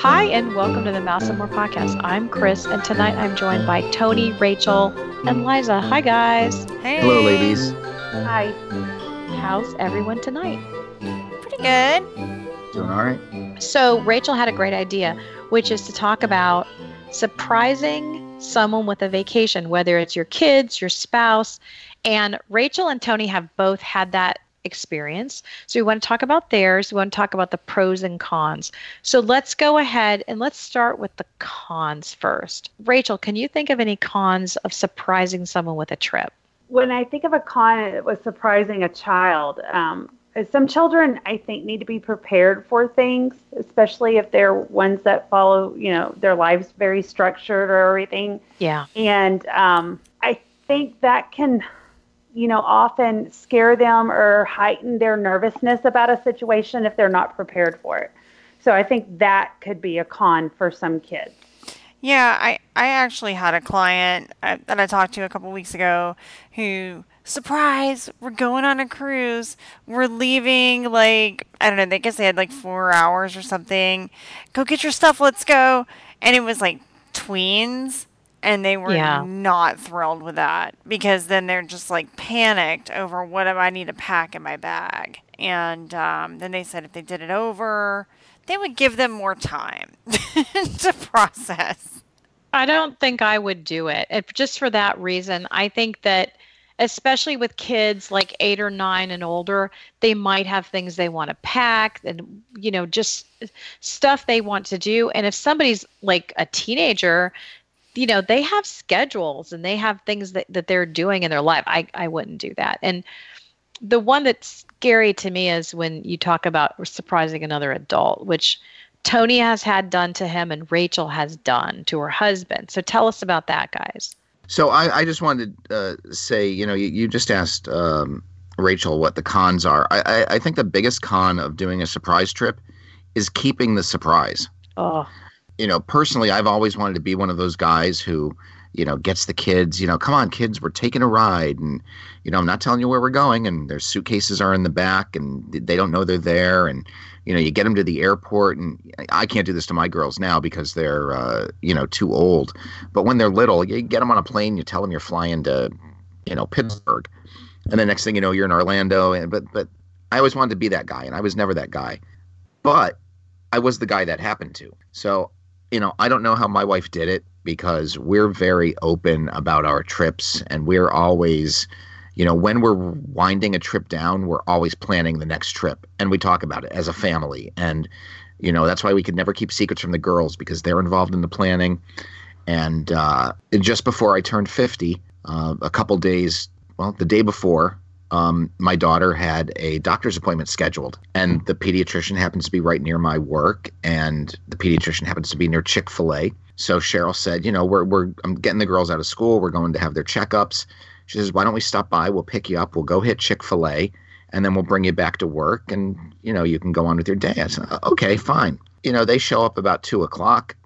Hi, and welcome to the Mouse and More podcast. I'm Chris, and tonight I'm joined by Tony, Rachel, and Liza. Hi, guys. Hey. Hello, ladies. Hi. How's everyone tonight? Pretty good. Doing all right? So, Rachel had a great idea, which is to talk about surprising someone with a vacation, whether it's your kids, your spouse. And Rachel and Tony have both had that experience. So we want to talk about theirs. We want to talk about the pros and cons. So let's go ahead and let's start with the cons first. Rachel, can you think of any cons of surprising someone with a trip? When I think of a con, it was surprising a child. Um, some children, I think, need to be prepared for things, especially if they're ones that follow, you know, their lives very structured or everything. Yeah. And um, I think that can you know, often scare them or heighten their nervousness about a situation if they're not prepared for it. So I think that could be a con for some kids. Yeah, I, I actually had a client uh, that I talked to a couple weeks ago who, surprise, we're going on a cruise. We're leaving, like, I don't know, I guess they had like four hours or something. Go get your stuff, let's go. And it was like tweens and they were Yeah. not thrilled with that because then they're just like panicked over what do I need to pack in my bag. And um, then they said if they did it over, they would give them more time to process. I don't think I would do it. If just for that reason, I think that especially with kids like 8 or 9 and older, they might have things they want to pack and you know, just stuff they want to do. And if somebody's like a teenager, you know, they have schedules and they have things that, that they're doing in their life. I, I wouldn't do that. And the one that's scary to me is when you talk about surprising another adult, which Tony has had done to him and Rachel has done to her husband. So tell us about that, guys. So I, I just wanted to uh, say, you know, you, you just asked um, Rachel what the cons are. I, I, I think the biggest con of doing a surprise trip is keeping the surprise. Oh, you know, personally, I've always wanted to be one of those guys who, you know, gets the kids, you know, come on, kids, we're taking a ride. And, you know, I'm not telling you where we're going. And their suitcases are in the back and they don't know they're there. And, you know, you get them to the airport. And I can't do this to my girls now because they're, uh, you know, too old. But when they're little, you get them on a plane, you tell them you're flying to, you know, Pittsburgh. And the next thing you know, you're in Orlando. And, but, but I always wanted to be that guy. And I was never that guy. But I was the guy that happened to. So you know, I don't know how my wife did it because we're very open about our trips and we're always, you know, when we're winding a trip down, we're always planning the next trip and we talk about it as a family. And, you know, that's why we could never keep secrets from the girls because they're involved in the planning. And uh, just before I turned 50, uh, a couple days, well, the day before, um, my daughter had a doctor's appointment scheduled, and the pediatrician happens to be right near my work, and the pediatrician happens to be near Chick Fil A. So Cheryl said, "You know, we're we're I'm getting the girls out of school. We're going to have their checkups." She says, "Why don't we stop by? We'll pick you up. We'll go hit Chick Fil A, and then we'll bring you back to work, and you know, you can go on with your day." I said, "Okay, fine." You know, they show up about two o'clock.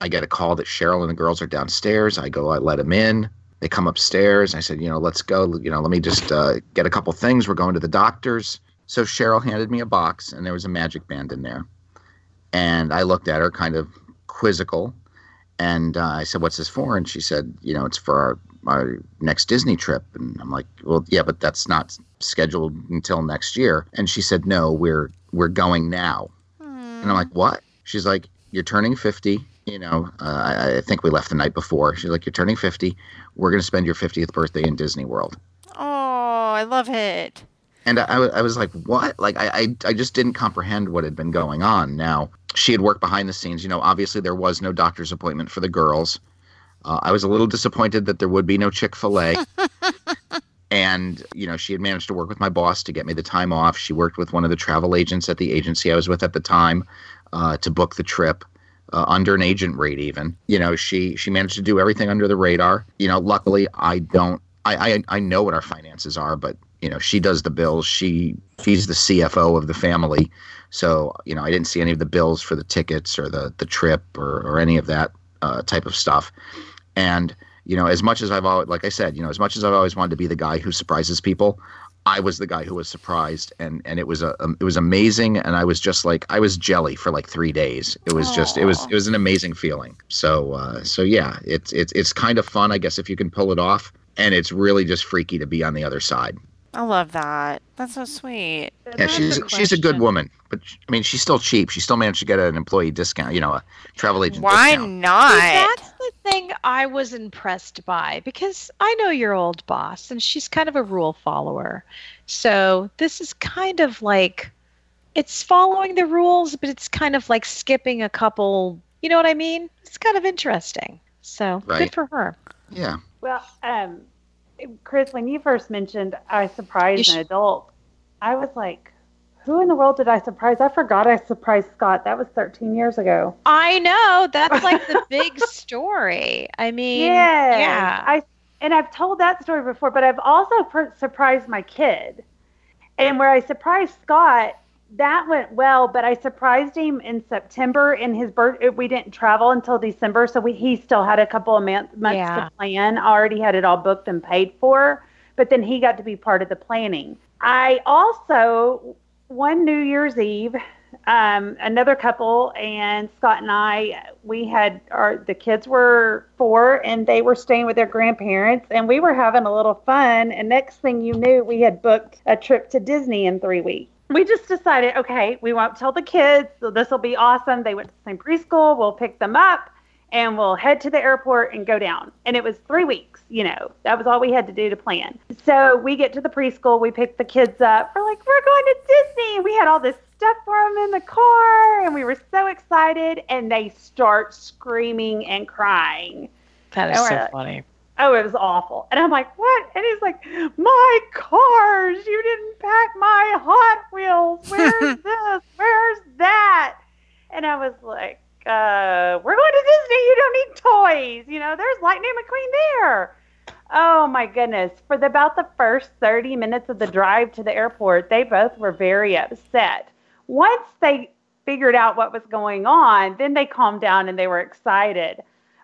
I get a call that Cheryl and the girls are downstairs. I go, I let them in. They come upstairs. I said, you know, let's go. You know, let me just uh, get a couple things. We're going to the doctor's. So Cheryl handed me a box, and there was a magic band in there. And I looked at her, kind of quizzical, and uh, I said, "What's this for?" And she said, "You know, it's for our, our next Disney trip." And I'm like, "Well, yeah, but that's not scheduled until next year." And she said, "No, we're we're going now." And I'm like, "What?" She's like, "You're turning 50." You know, uh, I, I think we left the night before. She's like, "You're turning 50. We're going to spend your 50th birthday in Disney World." Oh, I love it. And I, I was like, what? Like, I, I, I just didn't comprehend what had been going on. Now, she had worked behind the scenes. You know, obviously there was no doctor's appointment for the girls. Uh, I was a little disappointed that there would be no Chick fil A. and, you know, she had managed to work with my boss to get me the time off. She worked with one of the travel agents at the agency I was with at the time uh, to book the trip. Uh, under an agent rate, even you know, she she managed to do everything under the radar. You know, luckily I don't. I I, I know what our finances are, but you know, she does the bills. She she's the CFO of the family, so you know, I didn't see any of the bills for the tickets or the the trip or or any of that uh, type of stuff. And you know, as much as I've always, like I said, you know, as much as I've always wanted to be the guy who surprises people, I was the guy who was surprised, and and it was a um, it was amazing, and I was just like I was jelly for like three days. It was just it was it was an amazing feeling. So uh, so yeah, it's it's it's kind of fun, I guess, if you can pull it off, and it's really just freaky to be on the other side. I love that. That's so sweet. Yeah, That's she's a she's a good woman, but I mean she's still cheap. She still managed to get an employee discount, you know, a travel agent Why discount. not? That's the thing I was impressed by because I know your old boss and she's kind of a rule follower. So this is kind of like it's following the rules, but it's kind of like skipping a couple. You know what I mean? It's kind of interesting. So Right. good for her. Yeah. Well, um, Chris, when you first mentioned I surprised You an sh- adult, I was like, who in the world did I surprise? I forgot I surprised Scott. That was 13 years ago. I know that's like the big story. I mean, yeah. yeah. I and I've told that story before, but I've also per- surprised my kid. And where I surprised Scott, that went well, but I surprised him in September in his birth. We didn't travel until December, so we, he still had a couple of months, months Yeah. to plan. Already had it all booked and paid for, but then he got to be part of the planning. I also one New Year's Eve, um, another couple and Scott and I, we had our the kids were four and they were staying with their grandparents and we were having a little fun. And next thing you knew, we had booked a trip to Disney in three weeks. We just decided, okay, we won't tell the kids. So this will be awesome. They went to the same preschool. We'll pick them up and we'll head to the airport and go down. And it was three weeks, you know, that was all we had to do to plan. So we get to the preschool, we pick the kids up. We're like, we're going to Disney. We had all this stuff for them in the car and we were so excited. And they start screaming and crying. that is so uh, funny. Oh, it was awful. And I'm like, what? And he's like, my cars. You didn't pack my Hot Wheels. Where's this? Where's that? And I was like, uh, we're going to Disney. You don't need toys. You know, there's Lightning McQueen there. Oh my goodness. For the, about the first 30 minutes of the drive to the airport, they both were very upset. Once they figured out what was going on, then they calmed down and they were excited.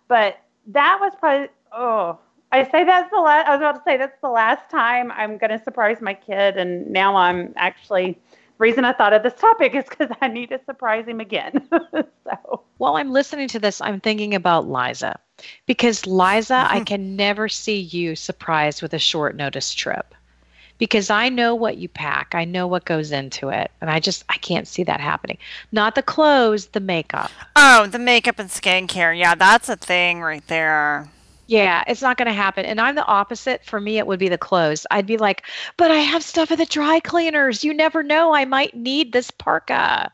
But that was probably, oh, I say that's the last, I was about to say that's the last time I'm going to surprise my kid. And now I'm actually, reason I thought of this topic is because I need to surprise him again. so, While I'm listening to this, I'm thinking about Liza because Liza, I can never see you surprised with a short notice trip because I know what you pack, I know what goes into it, and I just I can't see that happening. Not the clothes, the makeup. Oh, the makeup and skincare. Yeah, that's a thing right there. Yeah, it's not going to happen. And I'm the opposite. For me, it would be the clothes. I'd be like, but I have stuff at the dry cleaners. You never know. I might need this parka.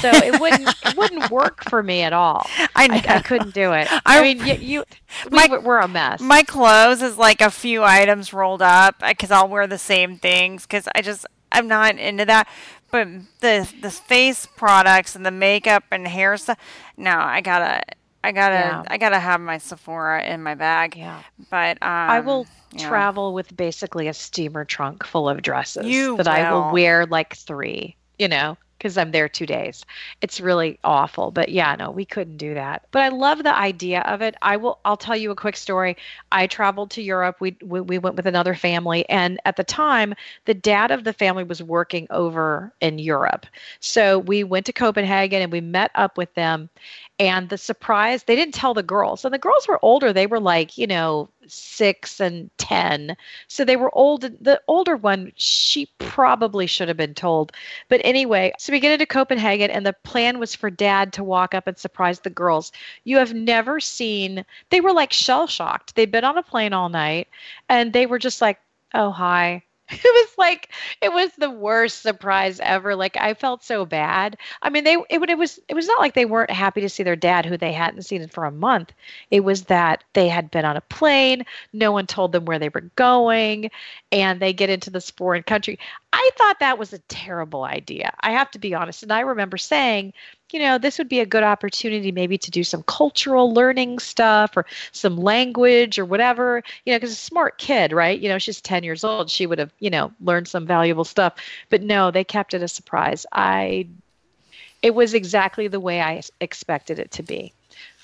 So it wouldn't it wouldn't work for me at all. I. I, I couldn't do it. I, I- mean, you, you we, My- were- we're a mess. My clothes is like a few items rolled up uh, because I'll wear the same things because I just I'm not into that. But the the face products and the makeup and hair stuff, no, I gotta I gotta Yeah. I gotta have my Sephora in my bag. yeah. But um, I will yeah. travel with basically a steamer trunk full of dresses You that I will will. wear like three, you know, because I'm there two days. It's really awful. But yeah, no, we couldn't do that. But I love the idea of it. I will I'll tell you a quick story. I traveled to Europe. We we, we went with another family and at the time the dad of the family was working over in Europe. So we went to Copenhagen and we met up with them and the surprise they didn't tell the girls and the girls were older they were like you know six and ten so they were old the older one she probably should have been told but anyway so we get into copenhagen and the plan was for dad to walk up and surprise the girls. You have never seen they were like shell shocked they'd been on a plane all night and they were just like oh hi it was like it was the worst surprise ever like i felt so bad. I mean they it, it was it was not like they weren't happy to see their dad who they hadn't seen for a month. It was that they had been on a plane no one told them where they were going and they get into this foreign country i thought that was a terrible idea i have to be honest and i remember saying you know, this would be a good opportunity maybe to do some cultural learning stuff or some language or whatever, you know, because a smart kid, right? You know, she's 10 years old. She would have, you know, learned some valuable stuff. But no, they kept it a surprise. I, it was exactly the way I expected it to be.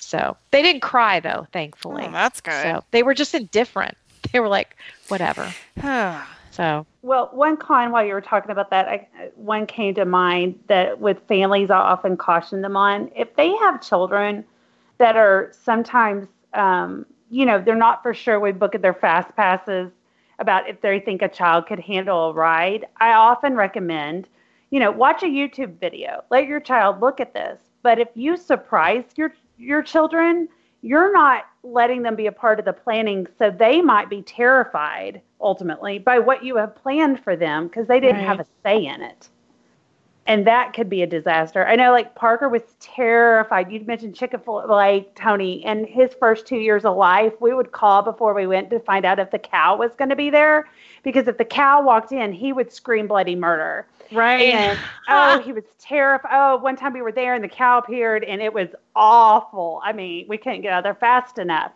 So they didn't cry though, thankfully. Oh, that's good. So they were just indifferent. They were like, whatever. So, well, one con while you were talking about that, I, one came to mind that with families, I often caution them on if they have children that are sometimes, um, you know, they're not for sure we book their fast passes about if they think a child could handle a ride. I often recommend, you know, watch a YouTube video, let your child look at this. But if you surprise your your children, you're not letting them be a part of the planning, so they might be terrified ultimately by what you have planned for them because they didn't right. have a say in it. And that could be a disaster. I know, like Parker was terrified. You mentioned Chick fil A, Tony, and his first two years of life, we would call before we went to find out if the cow was going to be there. Because if the cow walked in, he would scream bloody murder. Right. And oh, he was terrified. Oh, one time we were there and the cow appeared and it was awful. I mean, we couldn't get out there fast enough.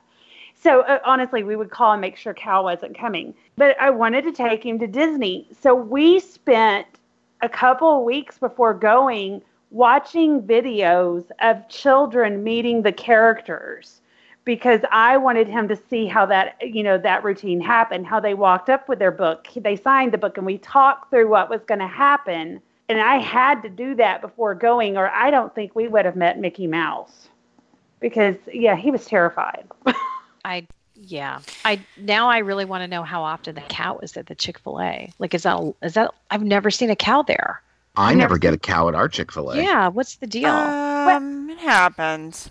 So uh, honestly, we would call and make sure Cal wasn't coming. But I wanted to take him to Disney. So we spent a couple of weeks before going watching videos of children meeting the characters because I wanted him to see how that you know that routine happened, how they walked up with their book, they signed the book, and we talked through what was going to happen. And I had to do that before going, or I don't think we would have met Mickey Mouse because yeah, he was terrified. I yeah. I now I really want to know how often the cow is at the Chick Fil A. Like, is that is that? I've never seen a cow there. I never, never get a cow at our Chick Fil A. Yeah, what's the deal? Um, it happens.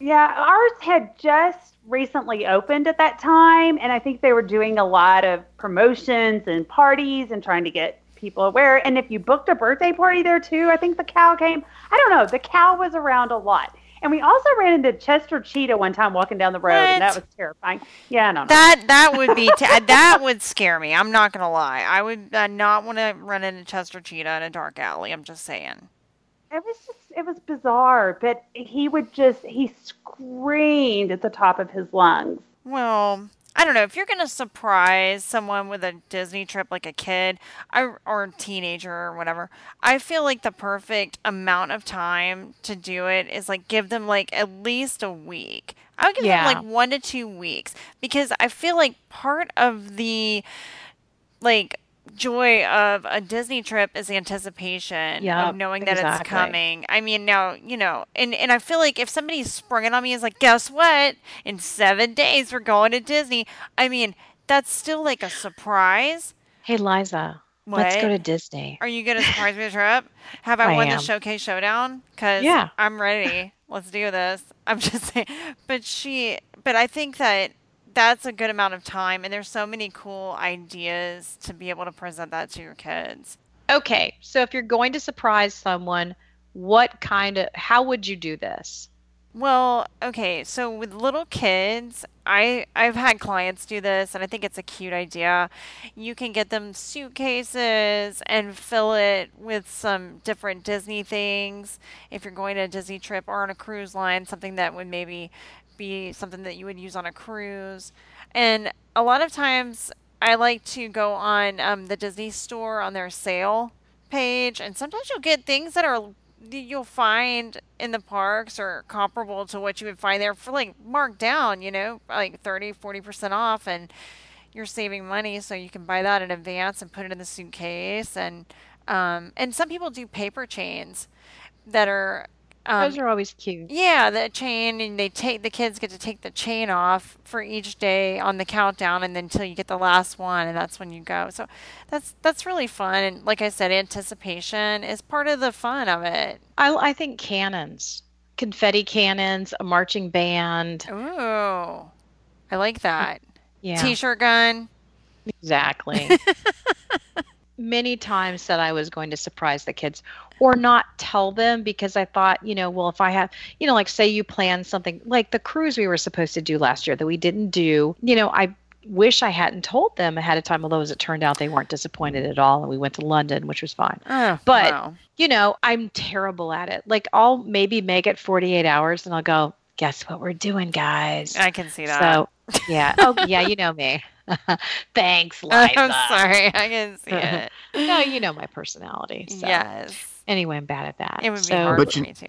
Yeah, ours had just recently opened at that time, and I think they were doing a lot of promotions and parties and trying to get people aware. And if you booked a birthday party there too, I think the cow came. I don't know. The cow was around a lot. And we also ran into Chester Cheetah one time walking down the road, what? and that was terrifying. Yeah, no, no. That that would be that would scare me. I'm not gonna lie. I would uh, not want to run into Chester Cheetah in a dark alley. I'm just saying. It was just it was bizarre, but he would just he screamed at the top of his lungs. Well, I don't know if you're gonna surprise someone with a Disney trip, like a kid or, or a teenager or whatever. I feel like the perfect amount of time to do it is like give them like at least a week. I would give yeah. them like one to two weeks because I feel like part of the like joy of a Disney trip is anticipation yep, of knowing that exactly. it's coming. I mean, now, you know, and, and I feel like if somebody sprung it on me is like, guess what? In seven days, we're going to Disney. I mean, that's still like a surprise. Hey, Liza. What? Let's go to Disney. Are you going to surprise me a trip? Have I, I won am. the Showcase Showdown? Because yeah. I'm ready. Let's do this. I'm just saying. But she, but I think that that's a good amount of time and there's so many cool ideas to be able to present that to your kids. Okay, so if you're going to surprise someone, what kind of how would you do this? Well, okay, so with little kids, I I've had clients do this and I think it's a cute idea. You can get them suitcases and fill it with some different Disney things if you're going to a Disney trip or on a cruise line, something that would maybe be something that you would use on a cruise. And a lot of times I like to go on um, the Disney store on their sale page, and sometimes you'll get things that are you'll find in the parks or comparable to what you would find there for like marked down, you know, like 30, 40% off and you're saving money so you can buy that in advance and put it in the suitcase and um, and some people do paper chains that are um, Those are always cute. Yeah, the chain, and they take the kids get to take the chain off for each day on the countdown, and then until you get the last one, and that's when you go. So that's that's really fun, and like I said, anticipation is part of the fun of it. I I think cannons, confetti cannons, a marching band. Ooh, I like that. Yeah, t-shirt gun. Exactly. many times said I was going to surprise the kids or not tell them because I thought, you know, well, if I have, you know, like say you plan something like the cruise we were supposed to do last year that we didn't do, you know, I wish I hadn't told them ahead of time, although as it turned out, they weren't disappointed at all. And we went to London, which was fine. Oh, but, wow. you know, I'm terrible at it. Like I'll maybe make it 48 hours and I'll go, guess what we're doing, guys? I can see that. So, yeah. Oh, yeah, you know me. Thanks, Liza. I'm sorry, I can see it. no, you know my personality. So. Yes. Anyway, I'm bad at that. It would so, be hard but for you, me too.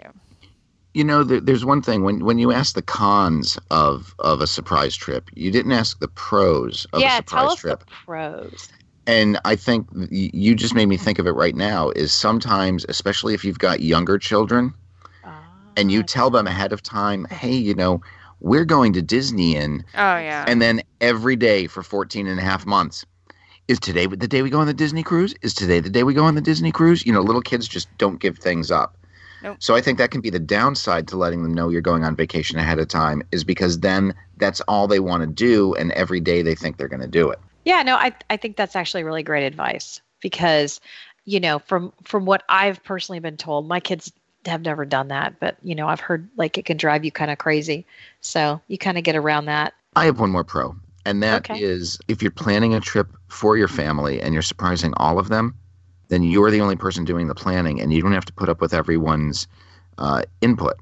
You know, there, there's one thing when when you ask the cons of of a surprise trip, you didn't ask the pros of yeah, a surprise tell us trip. The pros. And I think you just made me think of it right now. Is sometimes, especially if you've got younger children, and you Ah, tell them ahead of time, hey, you know, we're going to Disney in, Oh yeah. and then every day for 14 and a half months. Is today the day we go on the Disney cruise? Is today the day we go on the Disney cruise? You know, little kids just don't give things up. Nope. So I think that can be the downside to letting them know you're going on vacation ahead of time, is because then that's all they want to do, and every day they think they're going to do it. Yeah, no, I I think that's actually really great advice because, you know, from from what I've personally been told, my kids have never done that, but you know, I've heard like it can drive you kind of crazy. So you kind of get around that. I have one more pro, and that is Okay. if you're planning a trip for your family and you're surprising all of them, then you're the only person doing the planning, and you don't have to put up with everyone's uh, input.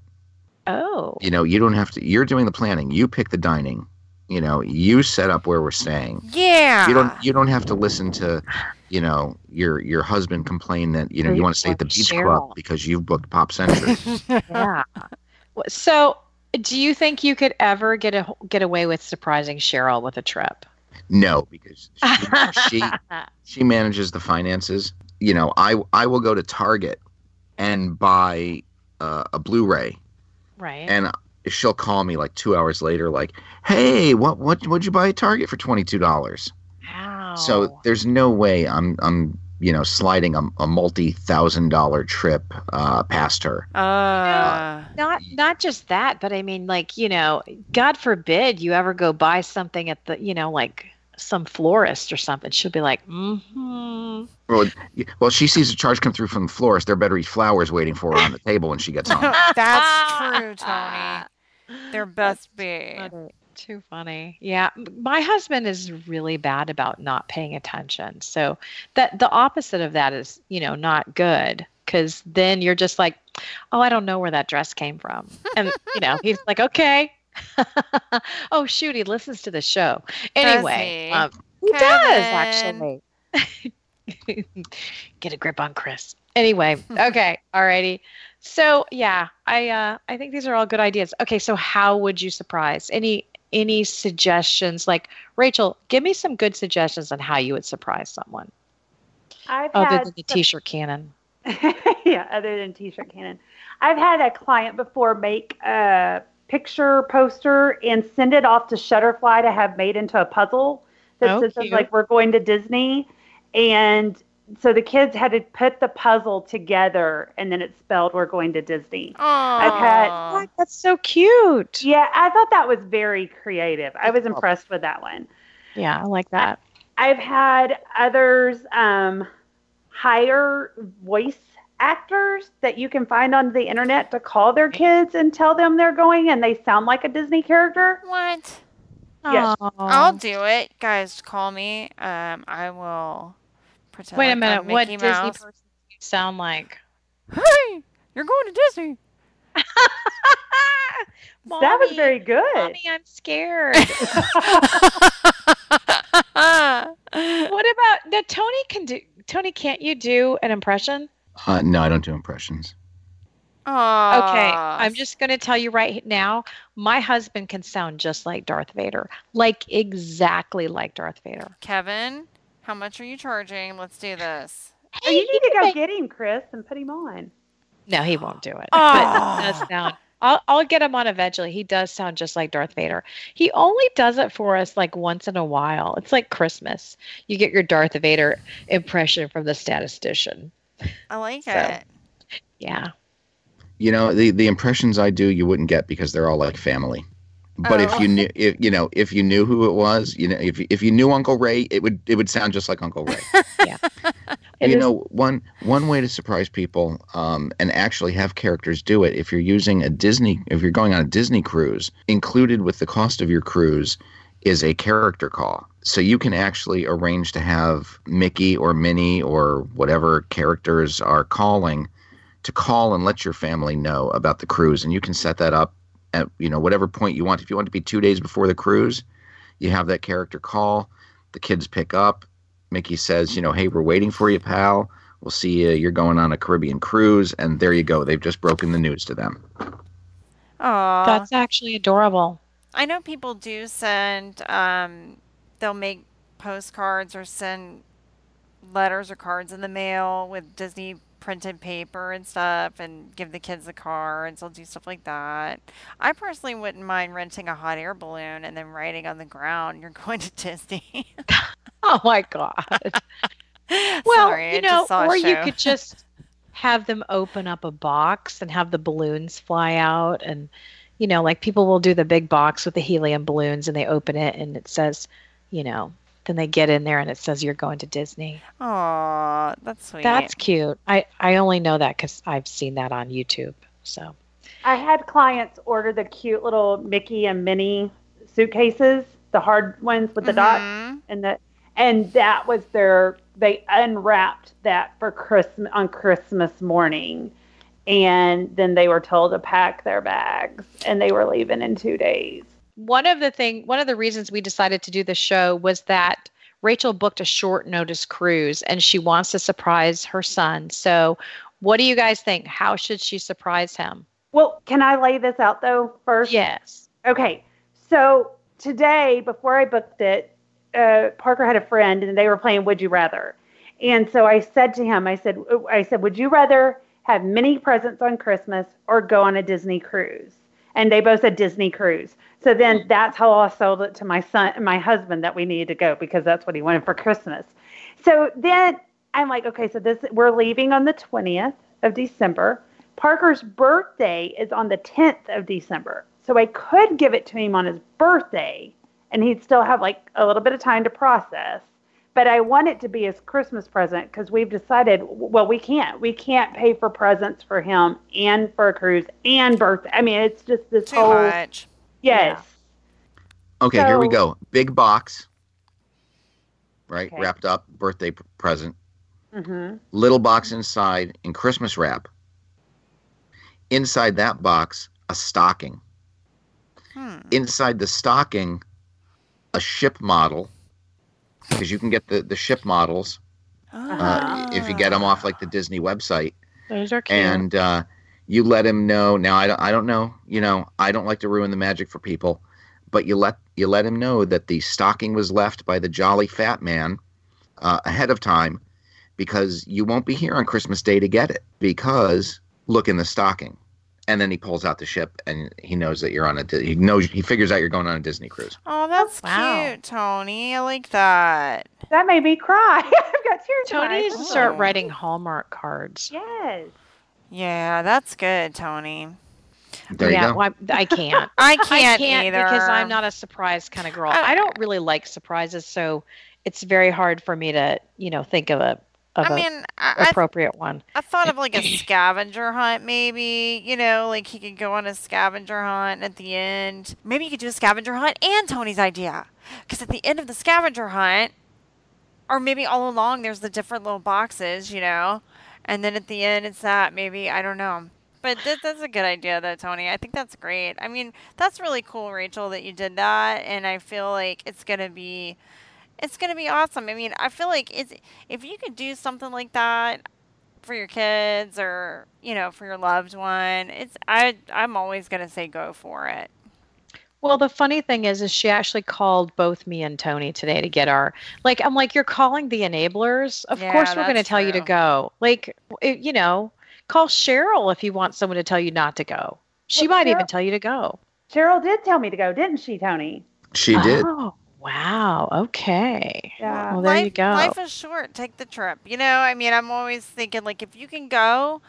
Oh. You know, you don't have to. You're doing the planning. You pick the dining. You know, you set up where we're staying. yeah. You don't. You don't have to listen to, you know, your your husband complain that you know you want to stay at the beach Cheryl. club because you've booked Pop Century. Yeah. So, do you think you could ever get a get away with surprising Cheryl with a trip? No, because she, she she manages the finances. You know, I I will go to Target and buy uh, a Blu-ray, right. and she'll call me like two hours later, like, "Hey, what what what'd you buy at Target for twenty two dollars?" wow. So there's no way I'm I'm you know sliding a, a multi thousand dollar trip uh, past her. Uh, not not just that, but I mean, like you know, God forbid you ever go buy something at the you know like some florist or something. She'll be like, mm-hmm. Well, well, she sees a charge come through from the florist. There better be flowers waiting for her on the table when she gets home. that's true, Tony. There best be. Funny. Too funny. Yeah, my husband is really bad about not paying attention. So that the opposite of that is, you know, not good because then you're just like, oh, I don't know where that dress came from, and you know, he's like, okay. oh shoot, he listens to the show. Anyway, he? um, he does actually. Get a grip on Chris. Anyway, okay, alrighty. So yeah, I uh, I think these are all good ideas. Okay, so how would you surprise? Any any suggestions? Like Rachel, give me some good suggestions on how you would surprise someone I've other had than the some- T-shirt cannon. yeah, other than T-shirt cannon. I've had a client before make a picture poster and send it off to Shutterfly to have made into a puzzle that Oh, says cute. like we're going to Disney, and so the kids had to put the puzzle together, and then it spelled we're going to Disney. I've had- What? That's so cute. Yeah, I thought that was very creative. I was impressed with that one. Yeah, I like that. I've had others um, hire voice actors that you can find on the internet to call their kids and tell them they're going and they sound like a Disney character. What? Yes. Aw. I'll do it. Guys, call me. Um, I will pretend. Wait a like minute. I'm What Mickey Disney Mouse. person do you sound like? Hey, you're going to Disney. that was very good. Mommy, I'm scared. what about now? Tony can do. Tony, can't you do an impression? Uh, no, I don't do impressions. Aw. Okay, I'm just going to tell you right now. My husband can sound just like Darth Vader, like exactly like Darth Vader. Kevin, how much are you charging? Let's do this. Oh, you need to go get him, Chris, and put him on. No, he won't do it. Oh. But does sound. I'll, I'll get him on eventually. He does sound just like Darth Vader. He only does it for us like once in a while. It's like Christmas. You get your Darth Vader impression from the statistician. I like So. it. Yeah. You know, the the impressions I do, you wouldn't get because they're all like family. But if Oh. you knew, if you know, if you knew who it was, you know, if if you knew Uncle Ray, it would it would sound just like Uncle Ray. It you is- know, one one way to surprise people, um, and actually have characters do it. If you're using a Disney, if you're going on a Disney cruise, included with the cost of your cruise is a character call. So you can actually arrange to have Mickey or Minnie or whatever characters are calling to call and let your family know about the cruise, and you can set that up at you know whatever point you want. If you want to be two days before the cruise, you have that character call. The kids pick up. Mickey says, you know, hey, we're waiting for you, pal. We'll see you. You're going on a Caribbean cruise, and there you go. They've just broken the news to them. Aw. That's actually adorable. I know people do send, um, they'll make postcards or send letters or cards in the mail with Disney printed paper and stuff and give the kids the cards. I'll do stuff like that. I personally wouldn't mind renting a hot air balloon and then writing on the ground, you're going to Disney. Oh my god. well, Sorry, you know, or you could just have them open up a box and have the balloons fly out and you know, like people will do the big box with the helium balloons and they open it and it says, you know, then they get in there and it says you're going to Disney. Aw, that's sweet. That's cute. I I only know that cuz I've seen that on YouTube. So, I had clients order the cute little Mickey and Minnie suitcases, the hard ones with the dots, Mhm. and the and that was their. They unwrapped that for Christmas on Christmas morning, and then they were told to pack their bags, and they were leaving in two days. one of the thing one of the reasons we decided to do the show was that Rachel booked a short notice cruise and she wants to surprise her son. So, what do you guys think? How should she surprise him? Well, can I lay this out though first? Yes. Okay, so today, before I booked it, uh, Parker had a friend, and they were playing Would You Rather, and so I said to him, I said, I said, Would you rather have many presents on Christmas or go on a Disney cruise? And they both said Disney cruise. So then mm-hmm. that's how I sold it to my son, and my husband, that we needed to go because that's what he wanted for Christmas. So then I'm like, okay, so this we're leaving on the 20th of December. Parker's birthday is on the 10th of December. So I could give it to him on his birthday and he'd still have like a little bit of time to process. But I want it to be his Christmas present because we've decided, well, we can't. We can't pay for presents for him and for a cruise and birthday. I mean, it's just this Too whole. much. Yes. Okay, here we go. Big box, right? Okay. Wrapped up, birthday p- present. hmm Little box inside in Christmas wrap. Inside that box, a stocking. Hmm. Inside the stocking, a ship model, because you can get the, the ship models uh, if you get them off like the Disney website. Those are cute. and uh, you let him know. Now I don't, I don't know. You know, I don't like to ruin the magic for people, but you let you let him know that the stocking was left by the jolly fat man uh, ahead of time, because you won't be here on Christmas Day to get it. Because look in the stocking, and then he pulls out the ship, and he knows that you're on a. He knows he figures out you're going on a Disney cruise. Oh, that's Wow. cute, Tony. I like that. That made me cry. I've got tears in my Tony eyes. needs to Oh. start writing Hallmark cards. Yes. Yeah, that's good, Tony. There yeah, you go. well, I, I can't. I I can't, can't either because I'm not a surprise kind of girl. I- I don't really like surprises, so it's very hard for me to, you know, think of a of I mean, I, appropriate one. I thought of like a scavenger hunt, maybe. You know, like he could go on a scavenger hunt at the end. Maybe you could do a scavenger hunt and Tony's idea. Because at the end of the scavenger hunt, or maybe all along, there's the different little boxes, you know? And then at the end, it's that. Maybe, I don't know. But that, that's a good idea, though, Tony. I think that's great. I mean, that's really cool, Rachel, that you did that. And I feel like it's going to be. It's gonna be awesome. I mean, I feel like it's if you could do something like that, for your kids or you know for your loved one it's i i'm always going to say go for it Well, the funny thing is, is she actually called both me and Tony today to get our like. I'm like, you're calling the enablers. Of Yeah, course, we're going to that's tell you to go. Like, it, you know, call Cheryl if you want someone to tell you not to go. She Well, might even tell you to go. Cheryl did tell me to go, didn't she, Tony? She did. Oh, wow. Okay. Yeah. Well, there life, you go. life is short take the trip you know i mean i'm always thinking like if you can go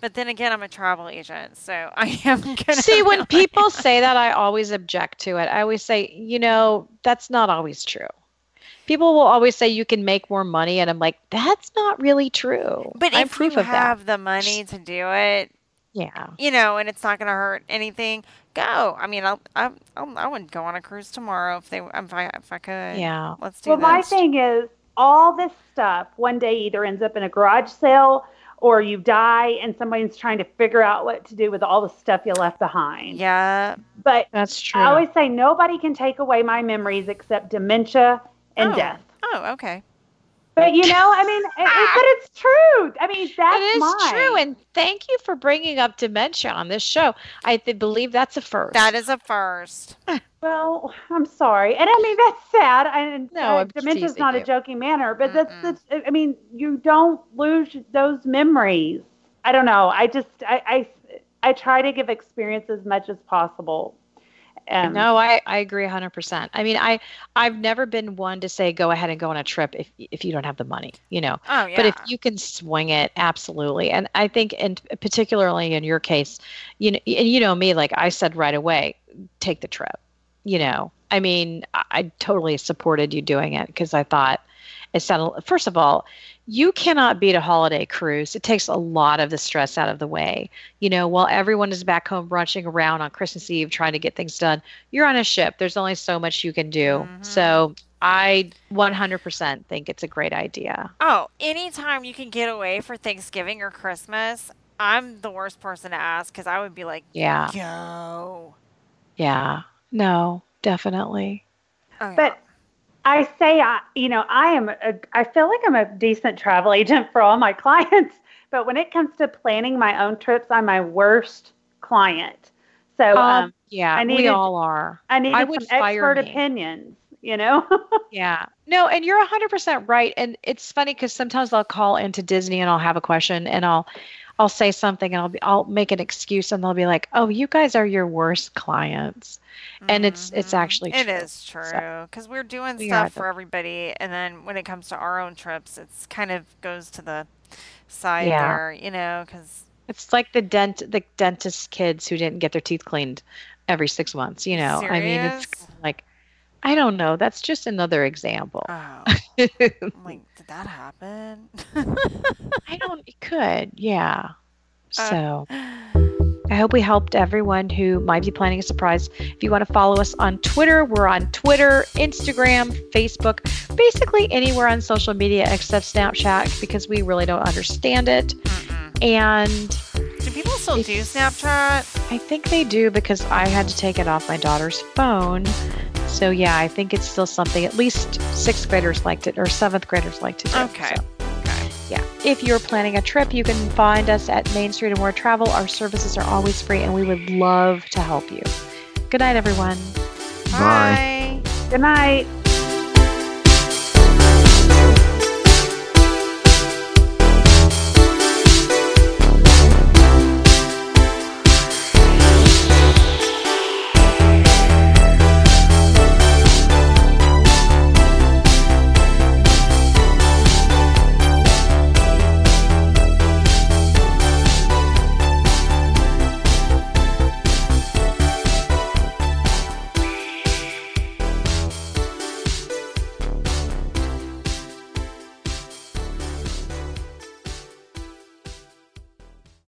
but then again i'm a travel agent so i am gonna See, when people say that, I always object to it. I always say, you know, that's not always true. People will always say you can make more money, and I'm like, that's not really true. but I'm if proof you of that. have the money to do it Yeah. you know and it's not going to hurt anything go i mean I'll, I, I'll, i would go on a cruise tomorrow if they if i if i could Yeah. let's do Well, my thing is, all this stuff one day either ends up in a garage sale or you die and somebody's trying to figure out what to do with all the stuff you left behind. yeah But That's true. I always say nobody can take away my memories except dementia and Oh. death. oh okay But you know, I mean, it, it, but it's true. I mean, that's it is mine. true. And thank you for bringing up dementia on this show. I th- believe that's a first. That is a first. Well, I'm sorry, and I mean that's sad. And No, uh, I'm just dementia's not a joking manner, but that's, Mm-mm. that's. I mean, you don't lose those memories. I don't know. I just, I, I, I try to give experience as much as possible. Um, no, I, I agree 100%. I mean, I I've never been one to say go ahead and go on a trip if if you don't have the money, you know. Oh yeah. But if you can swing it, absolutely. And I think, and particularly in your case, you know, and you know me, like I said right away, take the trip. You know, I mean, I, I totally supported you doing it because I thought it sounded. First of all, you cannot beat a holiday cruise. It takes a lot of the stress out of the way. You know, while everyone is back home brunching around on Christmas Eve trying to get things done, you're on a ship. There's only so much you can do. Mhm. So I 100% think it's a great idea. oh, anytime you can get away for Thanksgiving or Christmas, I'm the worst person to ask because I would be like, Yeah. go. Yeah. No, definitely. Oh, yeah. But I say, I, you know, I am. A, I feel like I'm a decent travel agent for all my clients, but when it comes to planning my own trips, I'm my worst client. So Um, um, yeah, I we all are. I needed would some expert opinions. You know. Yeah. No, and you're 100% right. And it's funny because sometimes I'll call into Disney and I'll have a question and I'll I'll say something and I'll be I'll make an excuse and they'll be like, "Oh, you guys are your worst clients." And it's it's Mhm. actually It true. is true because we're doing We stuff for everybody, and then when it comes to our own trips, it's kind of goes to the side Yeah. there, you know, because It's like the dent the dentist kids who didn't get their teeth cleaned every 6 months, you know. I mean, it's like I don't know. That's just another example. oh, I'm like, did that happen? I don't. It could, yeah. Uh, So I hope we helped everyone who might be planning a surprise. If you want to follow us on Twitter, we're on Twitter, Instagram, Facebook, basically anywhere on social media except Snapchat because we really don't understand it. Mm-mm. And Do people still do Snapchat? I think they do because I had to take it off my daughter's phone. So yeah, I think it's still something at least sixth graders liked it or seventh graders like to do. Okay. So. Okay. Yeah. If you're planning a trip, you can find us at Main Street and More Travel. Our services are always free and we would love to help you. Good night, everyone. Bye. Bye. Good night.